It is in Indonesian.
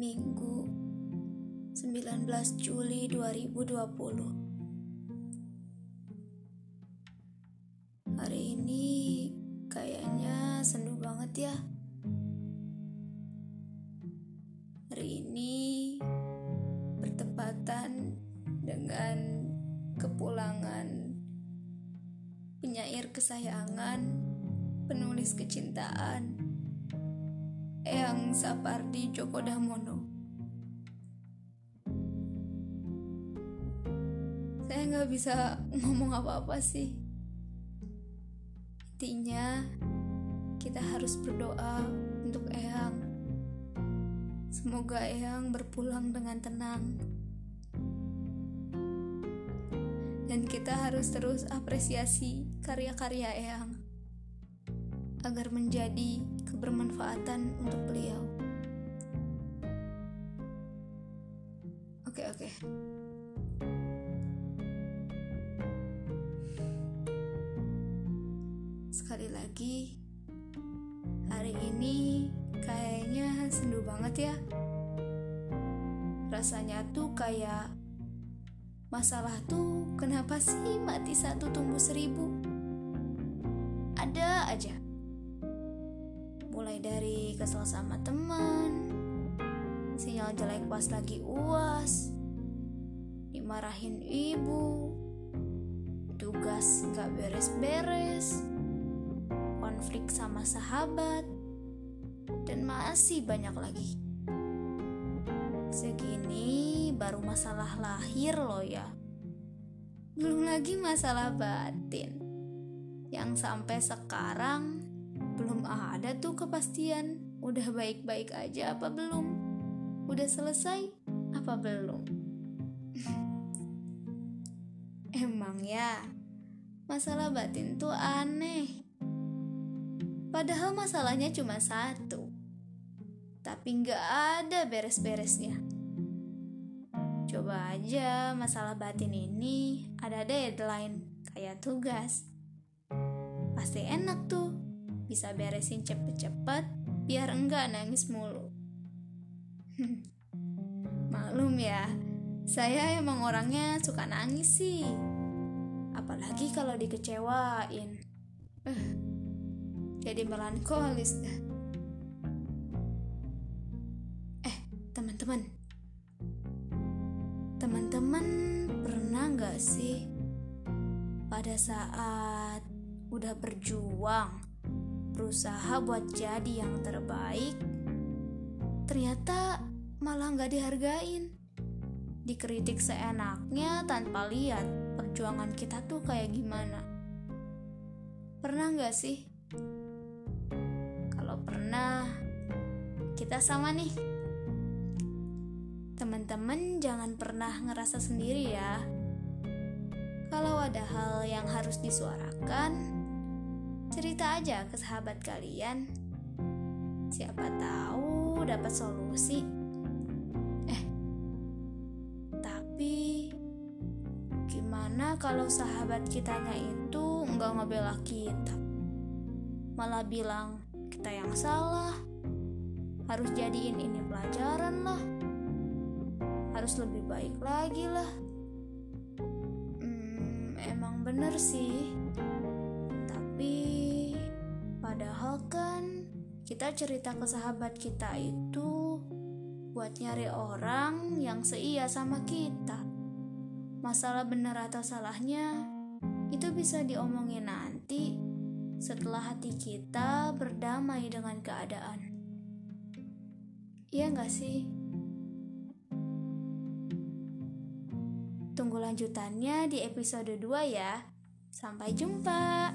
Minggu 19 Juli 2020 Hari ini kayaknya sendu banget ya Hari ini bertepatan dengan kepulangan penyair kesayangan, penulis kecintaan, Eyang Sapardi Djoko Damono. Bisa ngomong apa-apa sih. Intinya kita harus berdoa untuk Eyang. Semoga Eyang berpulang dengan tenang. Dan kita harus terus apresiasi karya-karya Eyang agar menjadi kebermanfaatan untuk beliau. Oke, oke. Sekali lagi, hari ini kayaknya sendu banget ya. Rasanya tuh kayak masalah tuh kenapa sih mati satu tumbuh seribu? Ada aja mulai dari kesel sama teman, sinyal jelek pas lagi uas, dimarahin ibu, tugas gak beres-beres, konflik sama sahabat, dan masih banyak lagi. Segini baru masalah lahir loh ya. Belum lagi masalah batin. Yang sampai sekarang belum ada tuh kepastian. Udah baik-baik aja apa belum? Udah selesai apa belum? Emang ya masalah batin tuh aneh padahal masalahnya cuma satu tapi nggak ada beres-beresnya coba aja masalah batin ini ada deadline kayak tugas pasti enak tuh bisa beresin cepet-cepet biar enggak nangis mulu. Maklum ya, saya emang orangnya suka nangis sih. Apalagi kalau dikecewain. Uh, jadi melankolis. Eh, teman-teman. Teman-teman pernah nggak sih pada saat udah berjuang berusaha buat jadi yang terbaik, ternyata malah nggak dihargain. Dikritik seenaknya tanpa lihat perjuangan kita tuh kayak gimana. Pernah nggak sih? Kita sama nih. Teman-teman jangan pernah ngerasa sendiri ya. Kalau ada hal yang harus disuarakan, cerita aja ke sahabat kalian. Siapa tahu dapat solusi. Eh, tapi gimana kalau sahabat kitanya itu nggak ngebela kita? Malah bilang kita yang salah. Harus jadiin ini pelajaran lah. Harus lebih baik lagi lah. Hmm, emang bener sih Padahal kan kita cerita ke sahabat kita itu buat nyari orang yang seia sama kita. Masalah benar atau salahnya itu bisa diomongin nanti setelah hati kita berdamai dengan keadaan. Iya gak sih? Tunggu lanjutannya di episode 2 ya. Sampai jumpa.